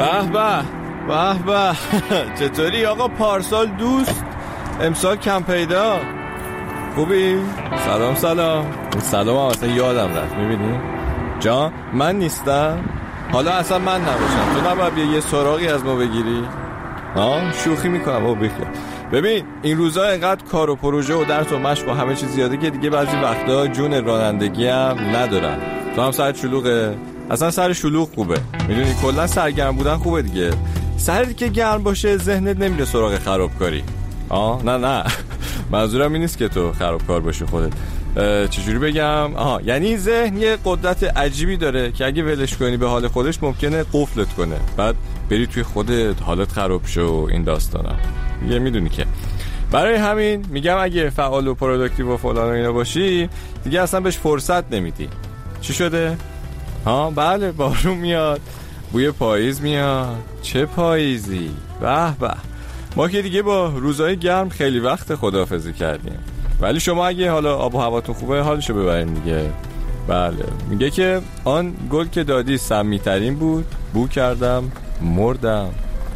به به به. به چطوری آقا پارسال دوست؟ امسال کم پیدا. خوبی؟ سلام سلام. سلام هم اصلا یادم رفت می‌بینی؟ جان من نیستم. حالا اصلا من نباشم. تو نباید بیا یه سراغی از ما بگیری. ها؟ شوخی می‌کنم. او بخیر ببین این روزا اینقدر کار و پروژه و درس و مشق و همه چیز زیاده که دیگه بعضی وقتا جون رانندگی هم ندارم تو هم سرت شلوغه؟ اصلا سر شلوغ خوبه. می‌دونی کلا سرگرم بودن خوبه دیگه. سری که گرم باشه ذهنت نمیره سراغ خرابکاری. آه؟ نه نه. منظورم این نیست که تو خرابکار باشی خودت. چجوری بگم؟ آها یعنی ذهن یه قدرت عجیبی داره که اگه ولش کنی به حال خودش ممکنه قفلت کنه. بعد بری توی خودت حالت خراب شه و این داستانا. یه می‌دونی که. برای همین میگم اگه فعال و productive و فلان و اینا باشی دیگه اصلا بهش فرصت نمیدی. چی شده؟ ها بله بارون میاد. بوی پاییز میاد. چه پاییزی؟ به به. ما که دیگه با روزهای گرم خیلی وقت خدافزی کردیم. ولی شما اگه حالا آب و هواتون خوبه حالشو ببرین دیگه. بله. میگه که آن گل که دادی سمیترین بود بو کردم مردم.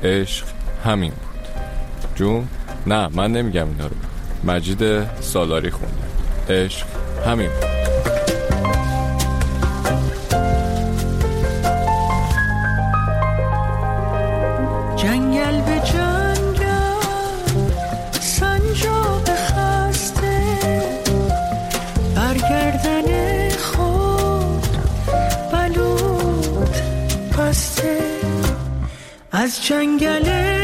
عشق همین بود. جون نه من نمیگم اینا رو. مجید سالاری خونده. عشق همین بود. جنگل به جنگل سنجاق خسته برگردن خود بلود پسته. از جنگل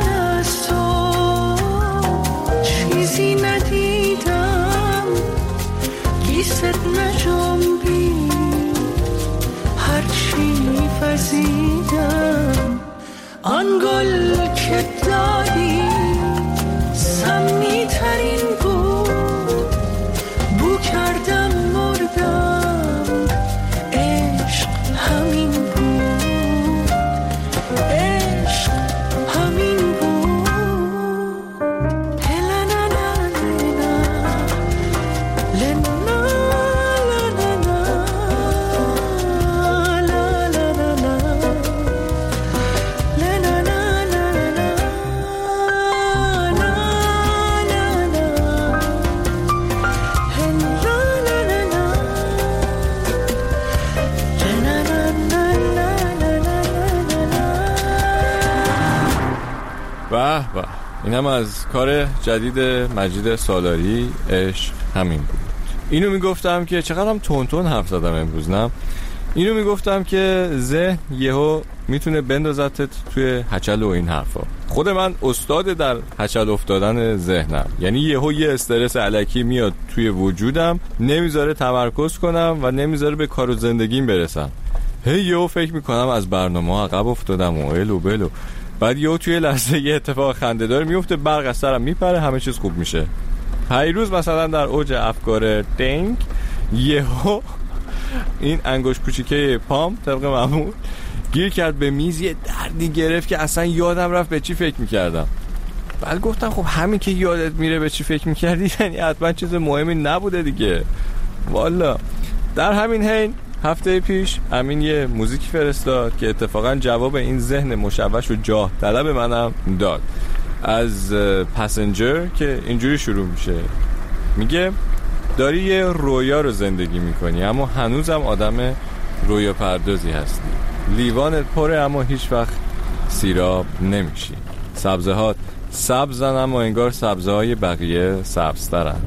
آن به به. اینم از کار جدید مجید سالاری عشق همین بود. اینو می‌گفتم که چقدرم تون تون حرف زدم امروز نه؟ اینو می‌گفتم که ذهن یهو می‌تونه بندازتت توی هچل و این حرفا. خود من استاد در هچل افتادن ذهنم. یعنی یهو یه استرس علکی میاد توی وجودم نمی‌ذاره تمرکز کنم و نمی‌ذاره به کار و زندگیم برسم. هی یهو فکر می‌کنم از برنامه عقب افتادم و الو بلو بعد یهو توی لحظه یه اتفاق خنده داره میفته برق از سرم میپره همه چیز خوب میشه. پیروز مثلا در اوج افکار دنگ یهو این انگوش کوچیکه پام طبق معمول گیر کرد به میز یه دردی گرفت که اصلا یادم رفت به چی فکر می‌کردم. بعد گفتم خب همین که یادت میره به چی فکر می‌کردی یعنی حتما چیز مهمی نبوده دیگه. والا. در همین حین هفته پیش امین یه موزیکی فرستاد که اتفاقا جواب این ذهن مشوش و جاه طلب منم داد. از پسنجر که اینجوری شروع میشه. میگه داری یه رویا رو زندگی می‌کنی اما هنوزم آدم رویا پردازی هستی. لیوانت پره اما هیچ وقت سیراب نمیشی. سبزه هات سبزن اما انگار سبزه های بقیه سبزترن.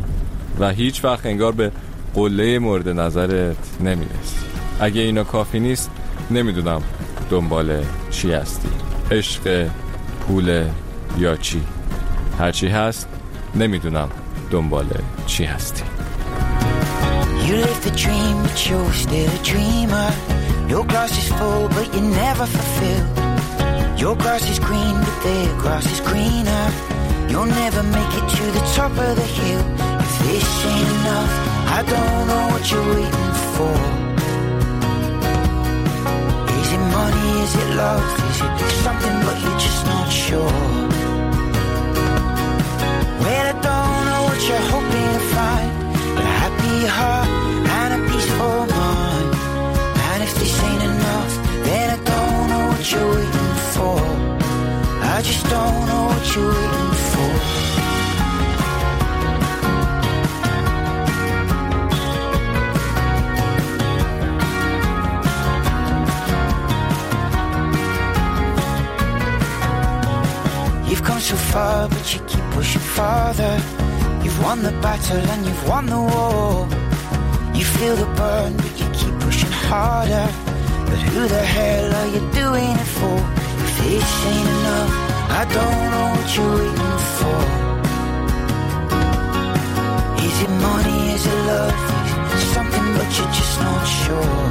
و هیچ وقت انگار به قله مورد نظرت نمی‌رسی اگه اینا کافی نیست نمی‌دونم دنبال چی هستی عشق پول یا چی هرچی هست نمی‌دونم دنبال چی هستی You lived a dream, but you're still a dreamer. Your glass is full, but you're never fulfilled. Your grass is green, but their grass is greener. You'll never make it to the top of the hill. If this ain't enough, I don't know what you're waiting for. Is it money? Is it love? Is it something, but you're just not sure? Well, I don't know what you're hoping to find. But a happy heart and a peaceful mind. And if this ain't enough, then I don't know what you're waiting for. I just don't know what you're waiting for. Far, but you keep pushing farther. You've won the battle and you've won the war. You feel the burn, but you keep pushing harder. But who the hell are you doing it for? If this ain't enough, I don't know what you're waiting for. Is it money? Is it love? Is it something, but you're just not sure?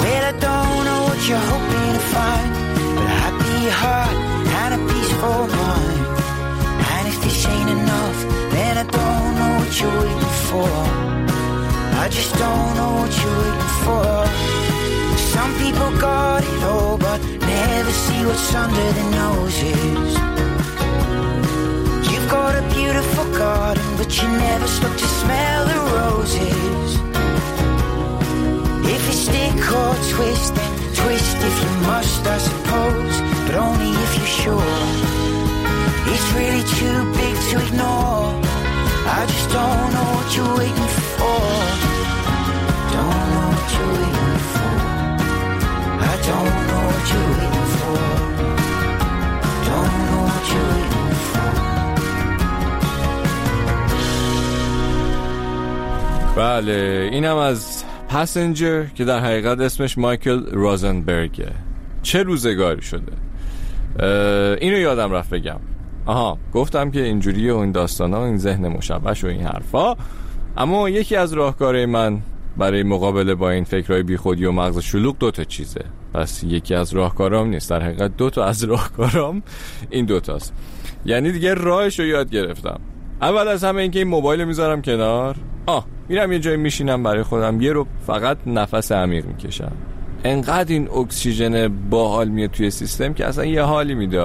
Well, I don't know what you're hoping to find, but a happy heart what you're waiting for. I just don't know what you're waiting for. Some people got it all, but never see what's under their noses. You've got a beautiful garden, but you never stop to smell the roses. If you stick or twist, then twist if you must, I suppose. But only if you're sure. It's really too big to ignore. I just don't know what you're waiting for. Don't know what you're waiting for. I don't know what you're waiting for. Don't know what you're waiting for. بله اینم از پسنجر که در حقیقت اسمش مایکل رازنبرگه چه روزگاری شده اینو یادم رفت بگم آها گفتم که اینجوریه و این داستان ها این ذهن مشوش و این حرفا. اما یکی از راهکارهای من برای مقابله با این فکرهای بیخودی و مغز شلوغ دوتا چیزه. پس یکی از راهکارام نیست در حقیقت دوتا از راهکارام این دوتاست یعنی دیگه راهش رو یاد گرفتم. اول از همه اینکه این موبایل می‌ذارم کنار. آه میرم یه جایی میشینم برای خودم یه رو فقط نفس عمیق می‌کشم. انقدر این اکسیژن باحال میاد توی سیستم که اصلا یه حالی میده.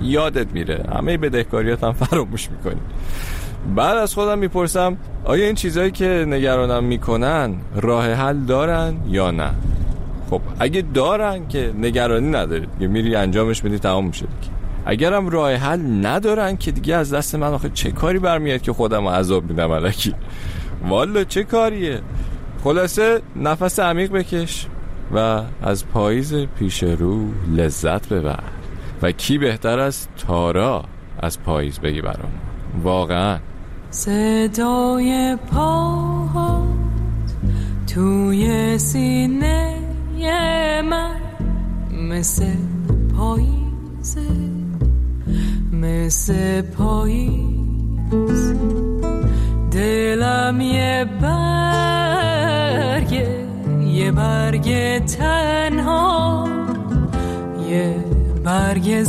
یادت میره. همه بدهکاریات هم فراموش می‌کنی. بعد از خودم می‌پرسم آیا این چیزهایی که نگرانم می‌کنن راه حل دارن یا نه؟ خب اگه دارن که نگرانی ندارید. که میری انجامش بدی تمام میشه دیگه. اگرم راه حل ندارن که دیگه از دست من آخه چه کاری برمیاد که خودم عذاب میدم الکی؟ والا چه کاریه؟ خلاصه نفس عمیق بکش و از پاییز پیش رو لذت ببر. و کی بهتر از تارا از پاییز بگی برام؟ واقعا. صدای پاهات توی سینه من مثل پاییزه مثل پاییز. دلم یه برگه یه برگ تنها یه برگ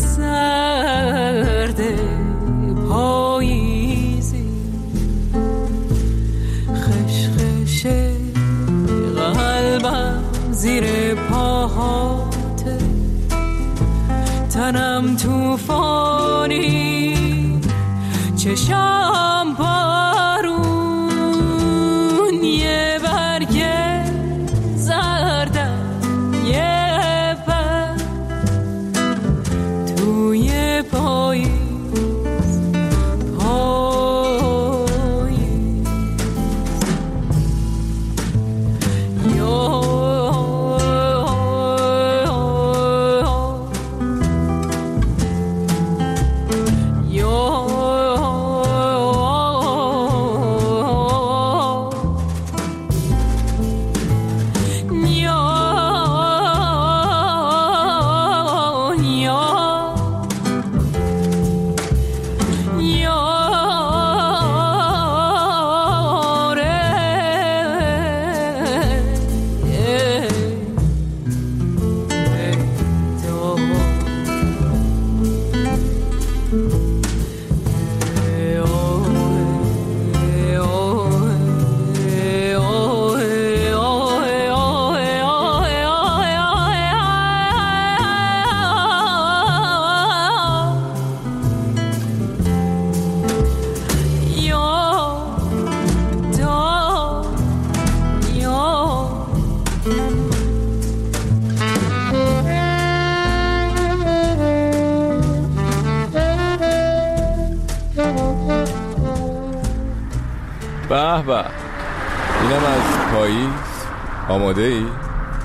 آماده ای؟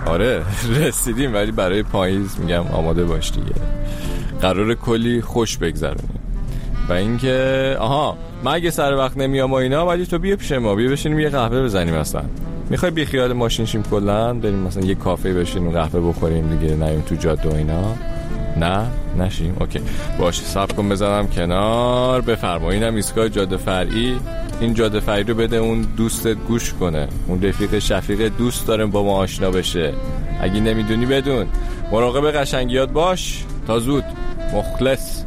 آره رسیدیم ولی برای پاییز میگم آماده باش دیگه. قرار کلی خوش بگذرونیم و اینکه آها من اگه سر وقت نمیام و اینا ولی تو بیا پیش ما بیا بشینیم یه قهوه بزنیم اصلا. می‌خوای بی خیال ماشین شیم کلا؟ بریم مثلا یه کافه بشینیم قهوه بخوریم دیگه نیم تو جاده و اینا؟ نه؟ نشیم اوکی. باشه سب کن بزنم کنار. بفرما اینم ایستگاه جاده فرعی. این جاده فرعی رو بده اون دوستت گوش کنه. اون رفیق شفیق دوست داره با ما آشنا بشه. اگه نمی‌دونی بدون. مراقب قشنگیات باش. تا زود. مخلص.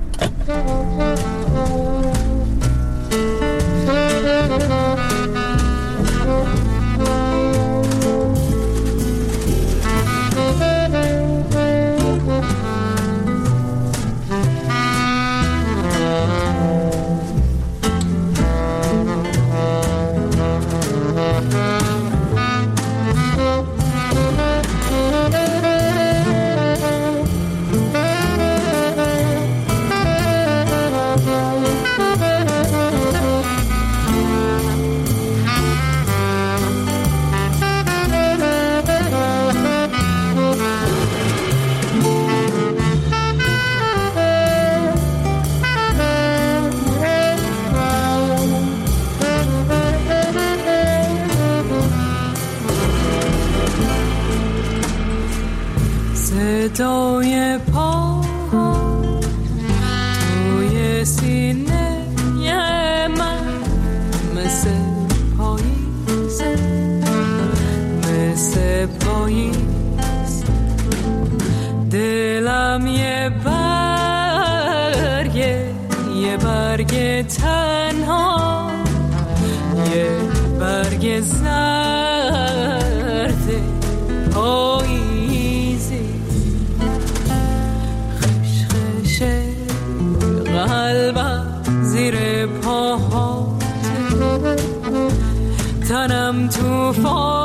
صدای پا توی سینه من مثل پاییز. مثل پاییز. برگ تنها. یه برگ to fall